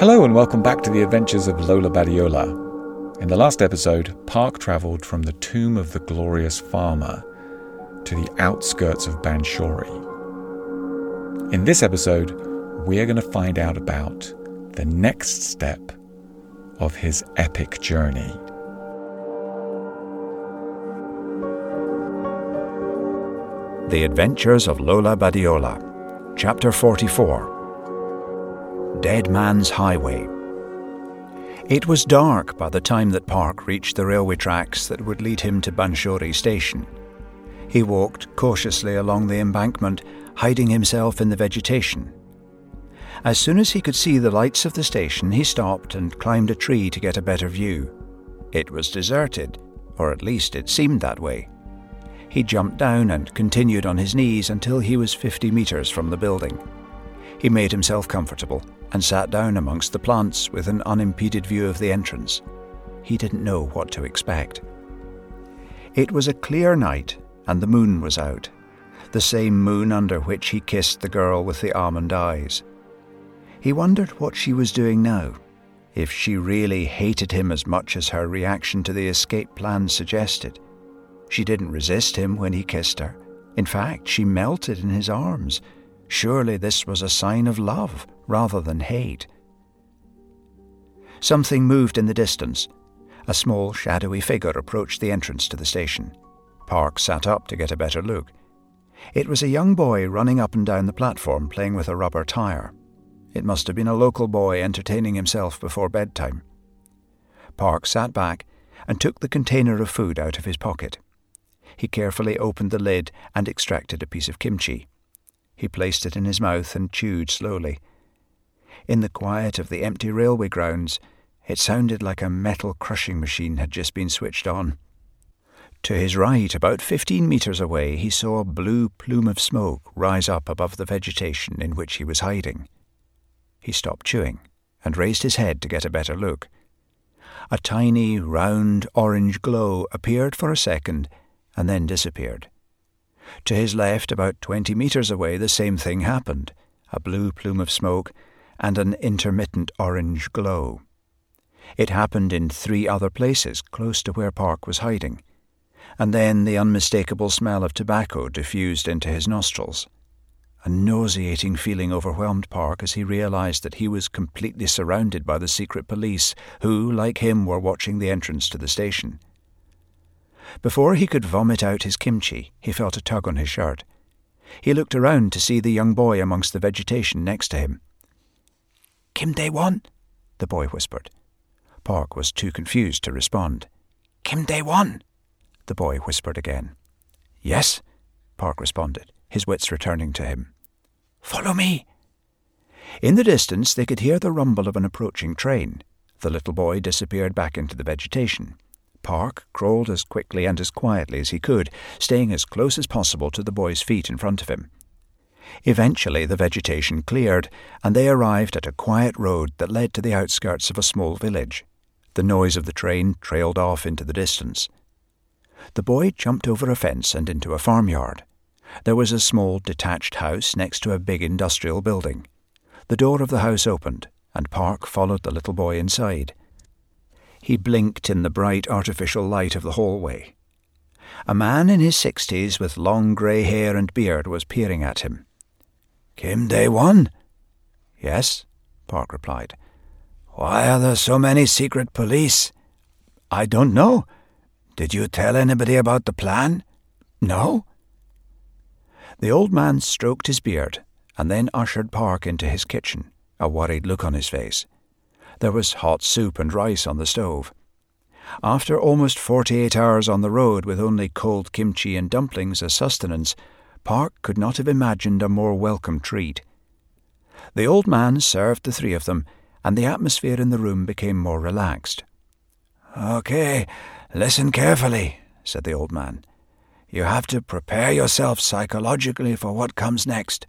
Hello and welcome back to the adventures of Lola Badiola. In the last episode, Park travelled from the tomb of the glorious farmer to the outskirts of Banshori. In this episode, we are going to find out about the next step of his epic journey. The Adventures of Lola Badiola, Chapter 44 Dead Man's Highway. It was dark by the time that Park reached the railway tracks that would lead him to Banshori station. He walked cautiously along the embankment, hiding himself in the vegetation. As soon as he could see the lights of the station, he stopped and climbed a tree to get a better view. It was deserted, or at least it seemed that way. He jumped down and continued on his knees until he was 50 metres from the building. He made himself comfortable and sat down amongst the plants with an unimpeded view of the entrance. He didn't know what to expect. It was a clear night, and the moon was out, the same moon under which he kissed the girl with the almond eyes. He wondered what she was doing now, if she really hated him as much as her reaction to the escape plan suggested. She didn't resist him when he kissed her. In fact, she melted in his arms. Surely this was a sign of love rather than hate. Something moved in the distance. A small, shadowy figure approached the entrance to the station. Park sat up to get a better look. It was a young boy running up and down the platform playing with a rubber tyre. It must have been a local boy entertaining himself before bedtime. Park sat back and took the container of food out of his pocket. He carefully opened the lid and extracted a piece of kimchi. He placed it in his mouth and chewed slowly. In the quiet of the empty railway grounds, it sounded like a metal crushing machine had just been switched on. To his right, about fifteen metres away, he saw a blue plume of smoke rise up above the vegetation in which he was hiding. He stopped chewing and raised his head to get a better look. A tiny, round, orange glow appeared for a second and then disappeared. To his left, about twenty metres away, the same thing happened a blue plume of smoke and an intermittent orange glow. It happened in three other places close to where Park was hiding, and then the unmistakable smell of tobacco diffused into his nostrils. A nauseating feeling overwhelmed Park as he realized that he was completely surrounded by the secret police, who, like him, were watching the entrance to the station. Before he could vomit out his kimchi, he felt a tug on his shirt. He looked around to see the young boy amongst the vegetation next to him. Kim Dae Won? the boy whispered. Park was too confused to respond. Kim Dae Won? the boy whispered again. Yes, Park responded, his wits returning to him. Follow me. In the distance, they could hear the rumble of an approaching train. The little boy disappeared back into the vegetation. Park crawled as quickly and as quietly as he could, staying as close as possible to the boy's feet in front of him. Eventually, the vegetation cleared, and they arrived at a quiet road that led to the outskirts of a small village. The noise of the train trailed off into the distance. The boy jumped over a fence and into a farmyard. There was a small detached house next to a big industrial building. The door of the house opened, and Park followed the little boy inside. He blinked in the bright artificial light of the hallway. A man in his sixties with long grey hair and beard was peering at him. Kim Dae Won? Yes, Park replied. Why are there so many secret police? I don't know. Did you tell anybody about the plan? No. The old man stroked his beard and then ushered Park into his kitchen, a worried look on his face. There was hot soup and rice on the stove. After almost forty eight hours on the road with only cold kimchi and dumplings as sustenance, Park could not have imagined a more welcome treat. The old man served the three of them, and the atmosphere in the room became more relaxed. Okay, listen carefully, said the old man. You have to prepare yourself psychologically for what comes next.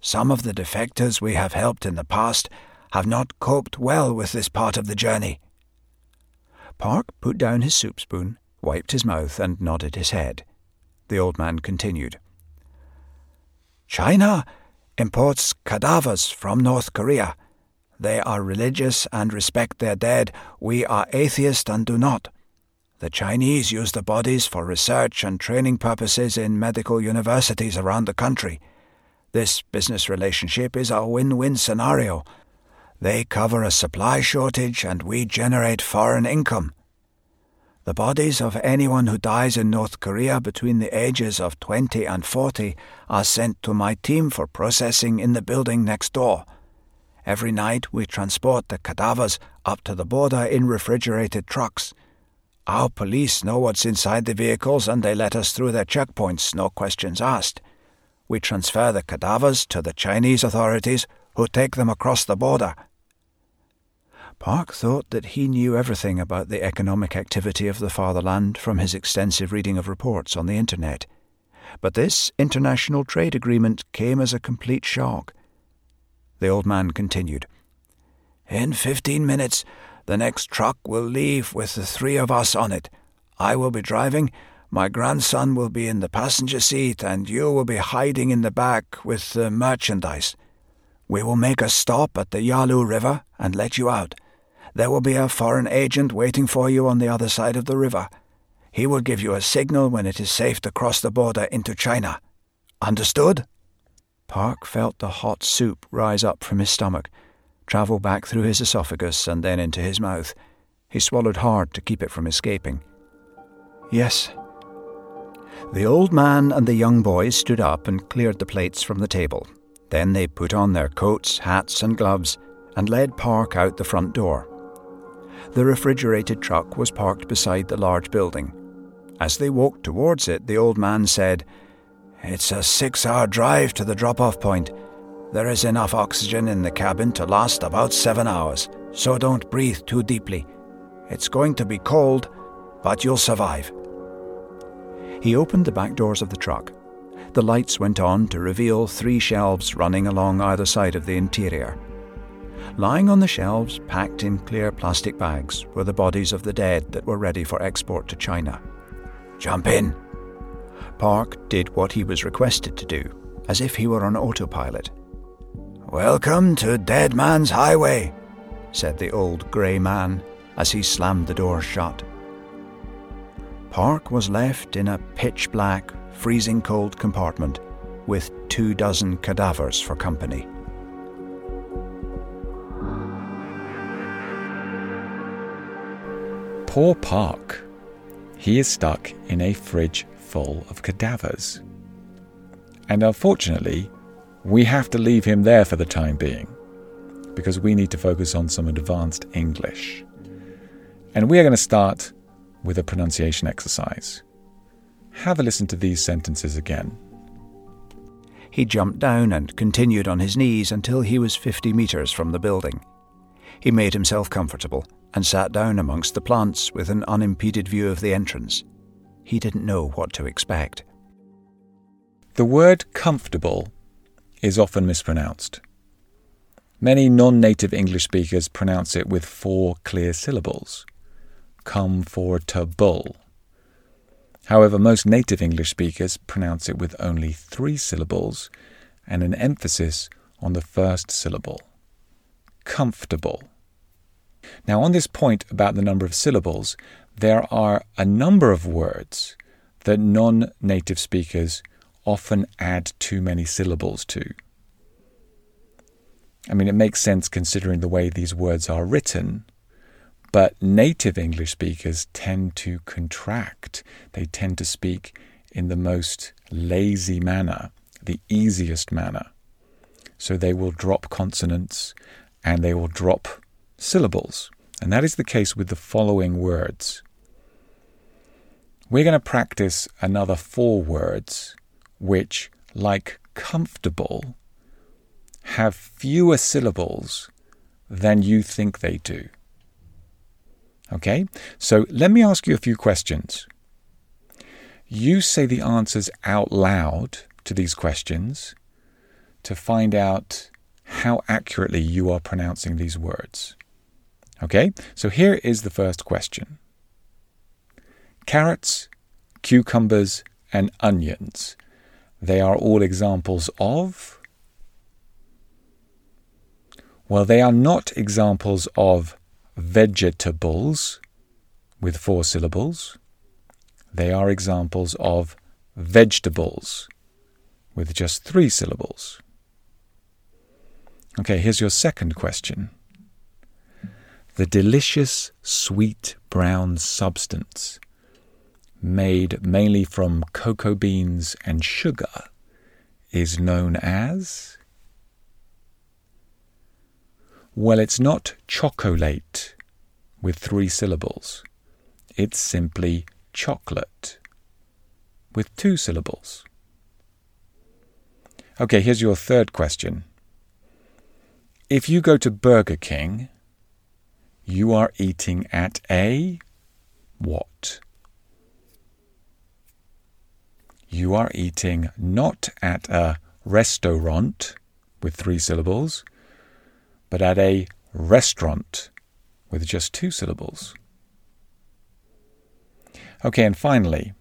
Some of the defectors we have helped in the past have not coped well with this part of the journey. Park put down his soup spoon, wiped his mouth, and nodded his head. The old man continued. China imports cadavers from North Korea. They are religious and respect their dead. We are atheist and do not. The Chinese use the bodies for research and training purposes in medical universities around the country. This business relationship is a win win scenario. They cover a supply shortage and we generate foreign income. The bodies of anyone who dies in North Korea between the ages of 20 and 40 are sent to my team for processing in the building next door. Every night we transport the cadavers up to the border in refrigerated trucks. Our police know what's inside the vehicles and they let us through their checkpoints, no questions asked. We transfer the cadavers to the Chinese authorities who take them across the border. Park thought that he knew everything about the economic activity of the fatherland from his extensive reading of reports on the internet. But this international trade agreement came as a complete shock. The old man continued. In fifteen minutes, the next truck will leave with the three of us on it. I will be driving, my grandson will be in the passenger seat, and you will be hiding in the back with the merchandise. We will make a stop at the Yalu River and let you out. There will be a foreign agent waiting for you on the other side of the river. He will give you a signal when it is safe to cross the border into China. Understood? Park felt the hot soup rise up from his stomach, travel back through his esophagus, and then into his mouth. He swallowed hard to keep it from escaping. Yes. The old man and the young boy stood up and cleared the plates from the table. Then they put on their coats, hats, and gloves and led Park out the front door. The refrigerated truck was parked beside the large building. As they walked towards it, the old man said, It's a six hour drive to the drop off point. There is enough oxygen in the cabin to last about seven hours, so don't breathe too deeply. It's going to be cold, but you'll survive. He opened the back doors of the truck. The lights went on to reveal three shelves running along either side of the interior. Lying on the shelves, packed in clear plastic bags, were the bodies of the dead that were ready for export to China. Jump in! Park did what he was requested to do, as if he were on autopilot. Welcome to Dead Man's Highway, said the old grey man as he slammed the door shut. Park was left in a pitch black, freezing cold compartment with two dozen cadavers for company. Poor Park. He is stuck in a fridge full of cadavers. And unfortunately, we have to leave him there for the time being because we need to focus on some advanced English. And we are going to start with a pronunciation exercise. Have a listen to these sentences again. He jumped down and continued on his knees until he was 50 metres from the building. He made himself comfortable and sat down amongst the plants with an unimpeded view of the entrance. He didn't know what to expect. The word comfortable is often mispronounced. Many non native English speakers pronounce it with four clear syllables comfortable. However, most native English speakers pronounce it with only three syllables and an emphasis on the first syllable. Comfortable. Now, on this point about the number of syllables, there are a number of words that non native speakers often add too many syllables to. I mean, it makes sense considering the way these words are written, but native English speakers tend to contract. They tend to speak in the most lazy manner, the easiest manner. So they will drop consonants and they will drop syllables. And that is the case with the following words. We're going to practice another four words which, like comfortable, have fewer syllables than you think they do. Okay? So let me ask you a few questions. You say the answers out loud to these questions to find out how accurately you are pronouncing these words. Okay, so here is the first question Carrots, cucumbers, and onions. They are all examples of. Well, they are not examples of vegetables with four syllables. They are examples of vegetables with just three syllables. Okay, here's your second question. The delicious sweet brown substance made mainly from cocoa beans and sugar is known as? Well, it's not chocolate with three syllables. It's simply chocolate with two syllables. Okay, here's your third question. If you go to Burger King, you are eating at a what? You are eating not at a restaurant with three syllables, but at a restaurant with just two syllables. Okay, and finally,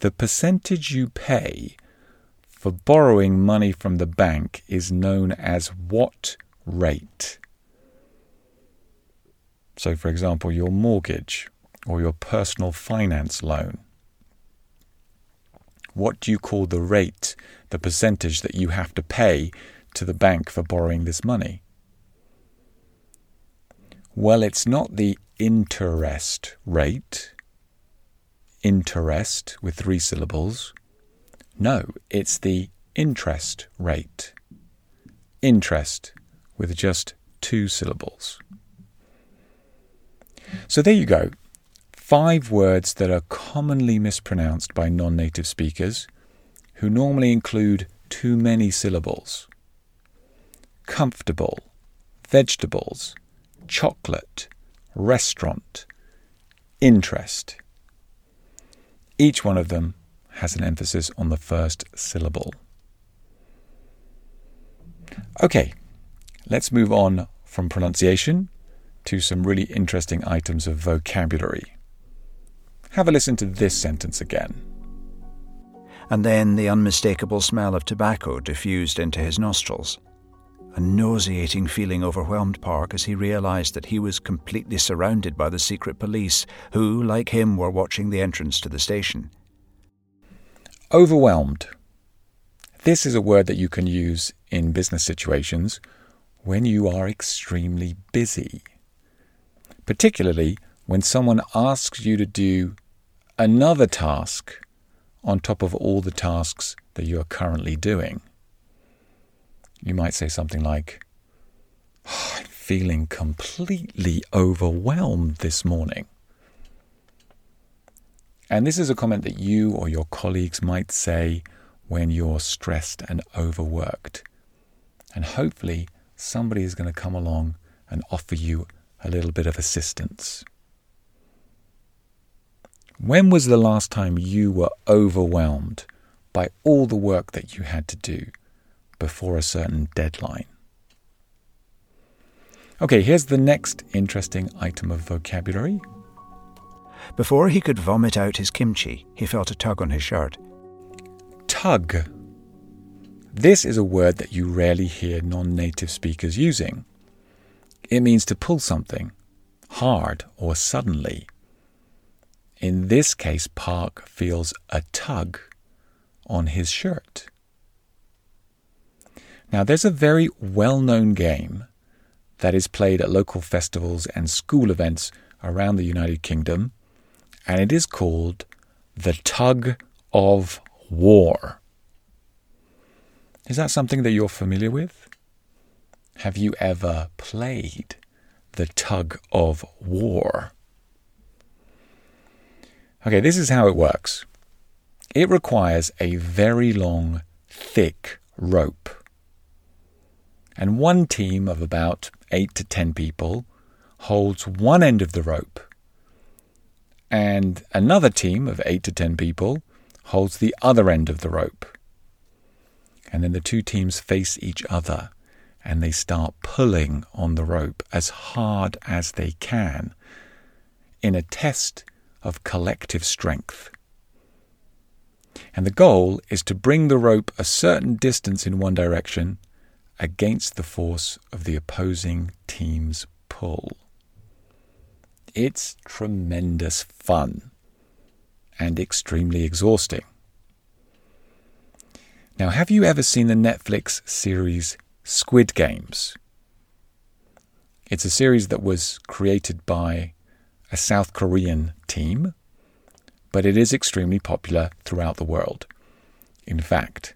the percentage you pay for borrowing money from the bank is known as what rate? So, for example, your mortgage or your personal finance loan. What do you call the rate, the percentage that you have to pay to the bank for borrowing this money? Well, it's not the interest rate, interest with three syllables. No, it's the interest rate, interest with just two syllables. So there you go. Five words that are commonly mispronounced by non native speakers who normally include too many syllables comfortable, vegetables, chocolate, restaurant, interest. Each one of them has an emphasis on the first syllable. Okay, let's move on from pronunciation to some really interesting items of vocabulary. Have a listen to this sentence again. And then the unmistakable smell of tobacco diffused into his nostrils. A nauseating feeling overwhelmed Park as he realized that he was completely surrounded by the secret police, who, like him, were watching the entrance to the station. Overwhelmed. This is a word that you can use in business situations when you are extremely busy particularly when someone asks you to do another task on top of all the tasks that you are currently doing. You might say something like, oh, I'm feeling completely overwhelmed this morning. And this is a comment that you or your colleagues might say when you're stressed and overworked. And hopefully, somebody is going to come along and offer you a little bit of assistance. When was the last time you were overwhelmed by all the work that you had to do before a certain deadline? Okay, here's the next interesting item of vocabulary. Before he could vomit out his kimchi, he felt a tug on his shirt. Tug. This is a word that you rarely hear non native speakers using. It means to pull something hard or suddenly. In this case, Park feels a tug on his shirt. Now, there's a very well known game that is played at local festivals and school events around the United Kingdom, and it is called the Tug of War. Is that something that you're familiar with? Have you ever played the tug of war? Okay, this is how it works. It requires a very long, thick rope. And one team of about 8 to 10 people holds one end of the rope. And another team of 8 to 10 people holds the other end of the rope. And then the two teams face each other and they start pulling on the rope as hard as they can in a test of collective strength. And the goal is to bring the rope a certain distance in one direction against the force of the opposing team's pull. It's tremendous fun and extremely exhausting. Now, have you ever seen the Netflix series Squid Games? It's a series that was created by a South Korean team, but it is extremely popular throughout the world. In fact,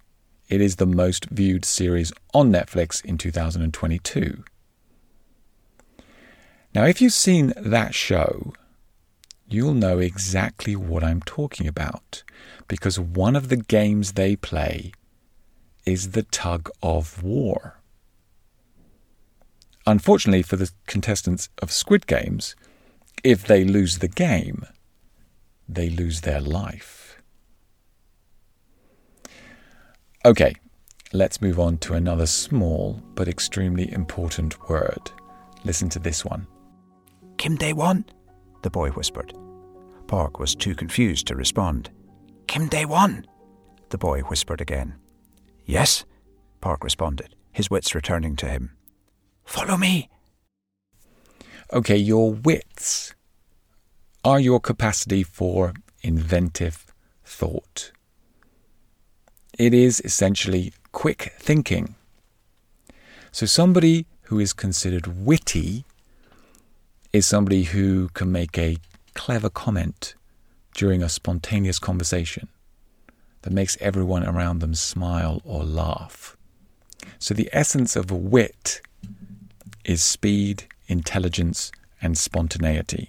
it is the most viewed series on Netflix in 2022. Now, if you've seen that show, you'll know exactly what I'm talking about because one of the games they play is the tug of war. Unfortunately for the contestants of Squid Games, if they lose the game, they lose their life. Okay, let's move on to another small but extremely important word. Listen to this one. Kim Dae Won? The boy whispered. Park was too confused to respond. Kim Dae Won? The boy whispered again. Yes, Park responded, his wits returning to him. Follow me. Okay, your wits are your capacity for inventive thought. It is essentially quick thinking. So, somebody who is considered witty is somebody who can make a clever comment during a spontaneous conversation that makes everyone around them smile or laugh. So, the essence of wit is speed, intelligence, and spontaneity.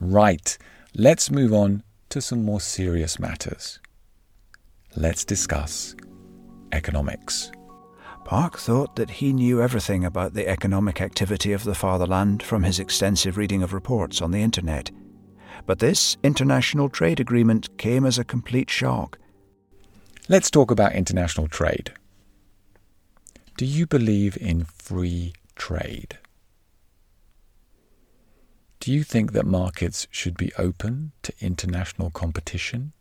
Right, let's move on to some more serious matters. Let's discuss economics. Park thought that he knew everything about the economic activity of the fatherland from his extensive reading of reports on the internet. But this international trade agreement came as a complete shock. Let's talk about international trade. Do you believe in free trade? Do you think that markets should be open to international competition?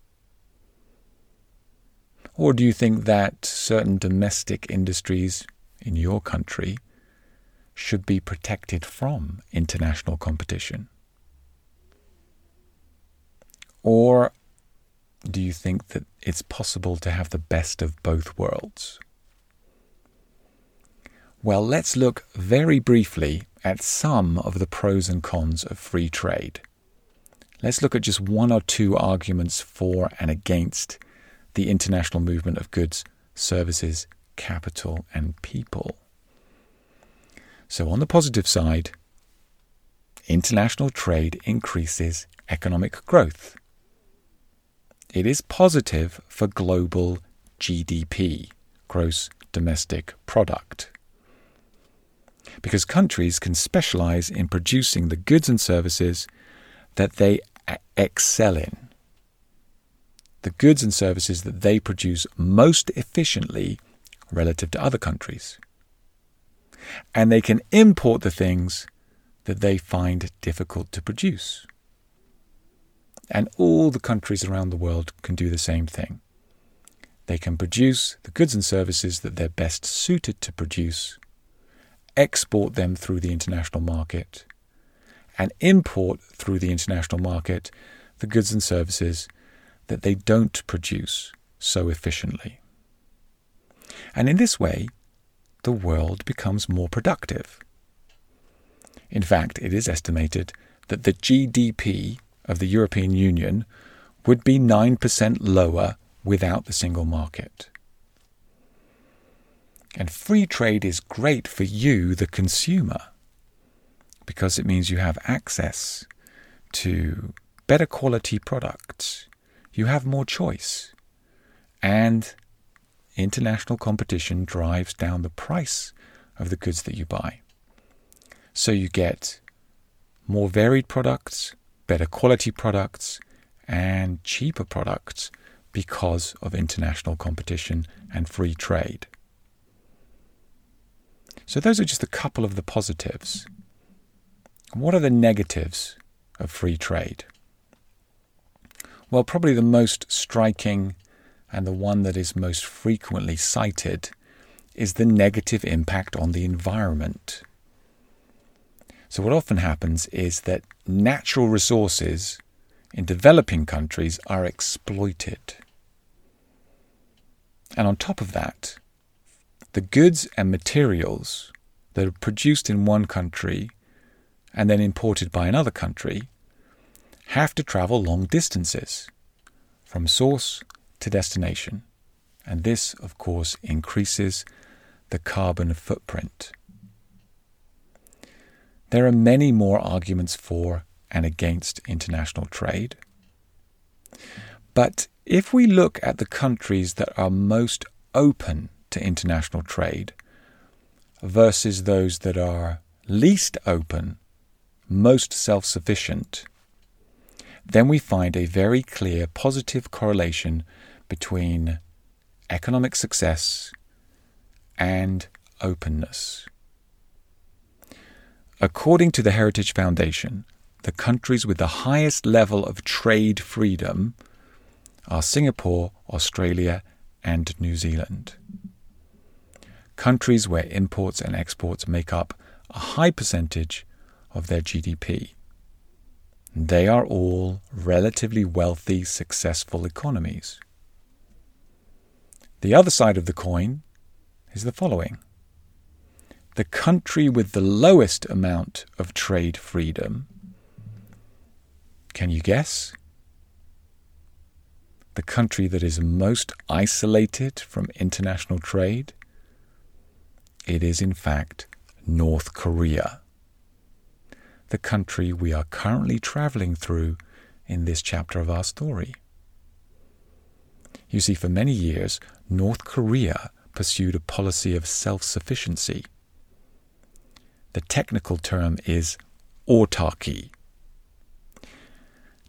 Or do you think that certain domestic industries in your country should be protected from international competition? Or do you think that it's possible to have the best of both worlds? Well, let's look very briefly at some of the pros and cons of free trade. Let's look at just one or two arguments for and against the international movement of goods, services, capital, and people. So, on the positive side, international trade increases economic growth. It is positive for global GDP, gross domestic product because countries can specialize in producing the goods and services that they excel in. The goods and services that they produce most efficiently relative to other countries. And they can import the things that they find difficult to produce. And all the countries around the world can do the same thing. They can produce the goods and services that they're best suited to produce export them through the international market and import through the international market the goods and services that they don't produce so efficiently. And in this way, the world becomes more productive. In fact, it is estimated that the GDP of the European Union would be 9% lower without the single market. And free trade is great for you, the consumer, because it means you have access to better quality products, you have more choice, and international competition drives down the price of the goods that you buy. So you get more varied products, better quality products, and cheaper products because of international competition and free trade. So, those are just a couple of the positives. What are the negatives of free trade? Well, probably the most striking and the one that is most frequently cited is the negative impact on the environment. So, what often happens is that natural resources in developing countries are exploited. And on top of that, the goods and materials that are produced in one country and then imported by another country have to travel long distances from source to destination. And this, of course, increases the carbon footprint. There are many more arguments for and against international trade. But if we look at the countries that are most open to international trade versus those that are least open, most self sufficient, then we find a very clear positive correlation between economic success and openness. According to the Heritage Foundation, the countries with the highest level of trade freedom are Singapore, Australia, and New Zealand. Countries where imports and exports make up a high percentage of their GDP. They are all relatively wealthy, successful economies. The other side of the coin is the following the country with the lowest amount of trade freedom. Can you guess? The country that is most isolated from international trade? It is, in fact, North Korea the country we are currently traveling through in this chapter of our story. You see, for many years, North Korea pursued a policy of self sufficiency. The technical term is autarky.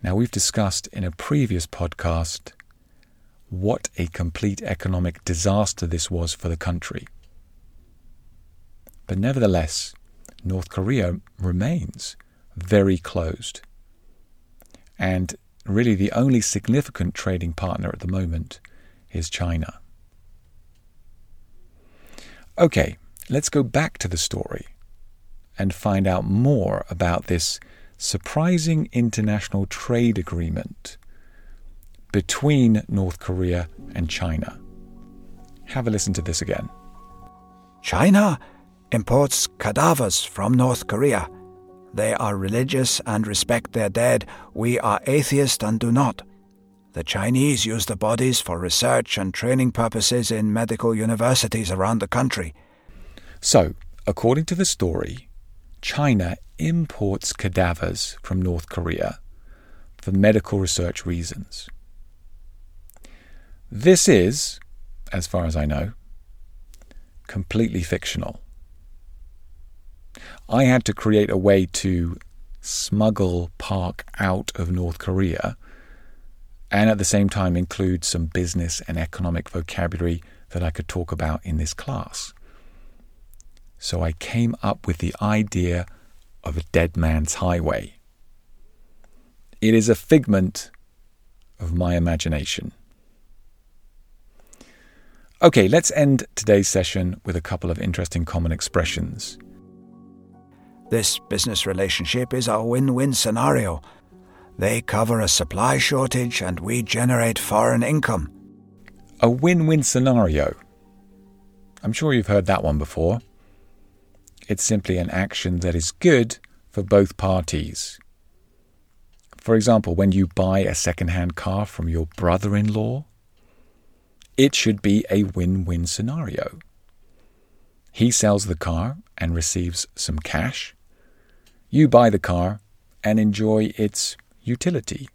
Now, we've discussed in a previous podcast what a complete economic disaster this was for the country. But nevertheless, North Korea remains very closed. And really, the only significant trading partner at the moment is China. Okay, let's go back to the story and find out more about this surprising international trade agreement between North Korea and China. Have a listen to this again. China imports cadavers from North Korea. They are religious and respect their dead. We are atheist and do not. The Chinese use the bodies for research and training purposes in medical universities around the country. So, according to the story, China imports cadavers from North Korea for medical research reasons. This is, as far as I know, completely fictional. I had to create a way to smuggle Park out of North Korea and at the same time include some business and economic vocabulary that I could talk about in this class. So I came up with the idea of a dead man's highway. It is a figment of my imagination. Okay, let's end today's session with a couple of interesting common expressions. This business relationship is a win win scenario. They cover a supply shortage and we generate foreign income. A win win scenario. I'm sure you've heard that one before. It's simply an action that is good for both parties. For example, when you buy a second hand car from your brother in law, it should be a win win scenario. He sells the car and receives some cash. You buy the car and enjoy its utility.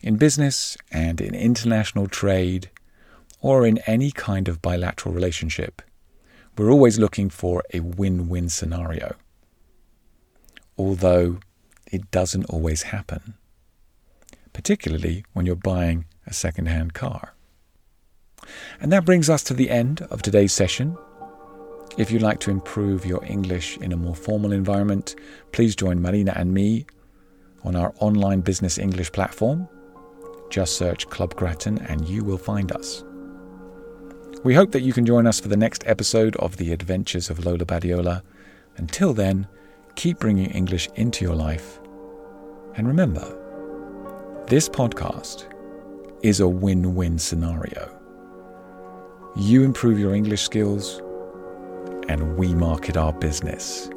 In business and in international trade, or in any kind of bilateral relationship, we're always looking for a win win scenario. Although it doesn't always happen, particularly when you're buying a second hand car. And that brings us to the end of today's session. If you'd like to improve your English in a more formal environment, please join Marina and me on our online business English platform. Just search Club Gratton and you will find us. We hope that you can join us for the next episode of The Adventures of Lola Badiola. Until then, keep bringing English into your life. And remember, this podcast is a win win scenario. You improve your English skills, and we market our business.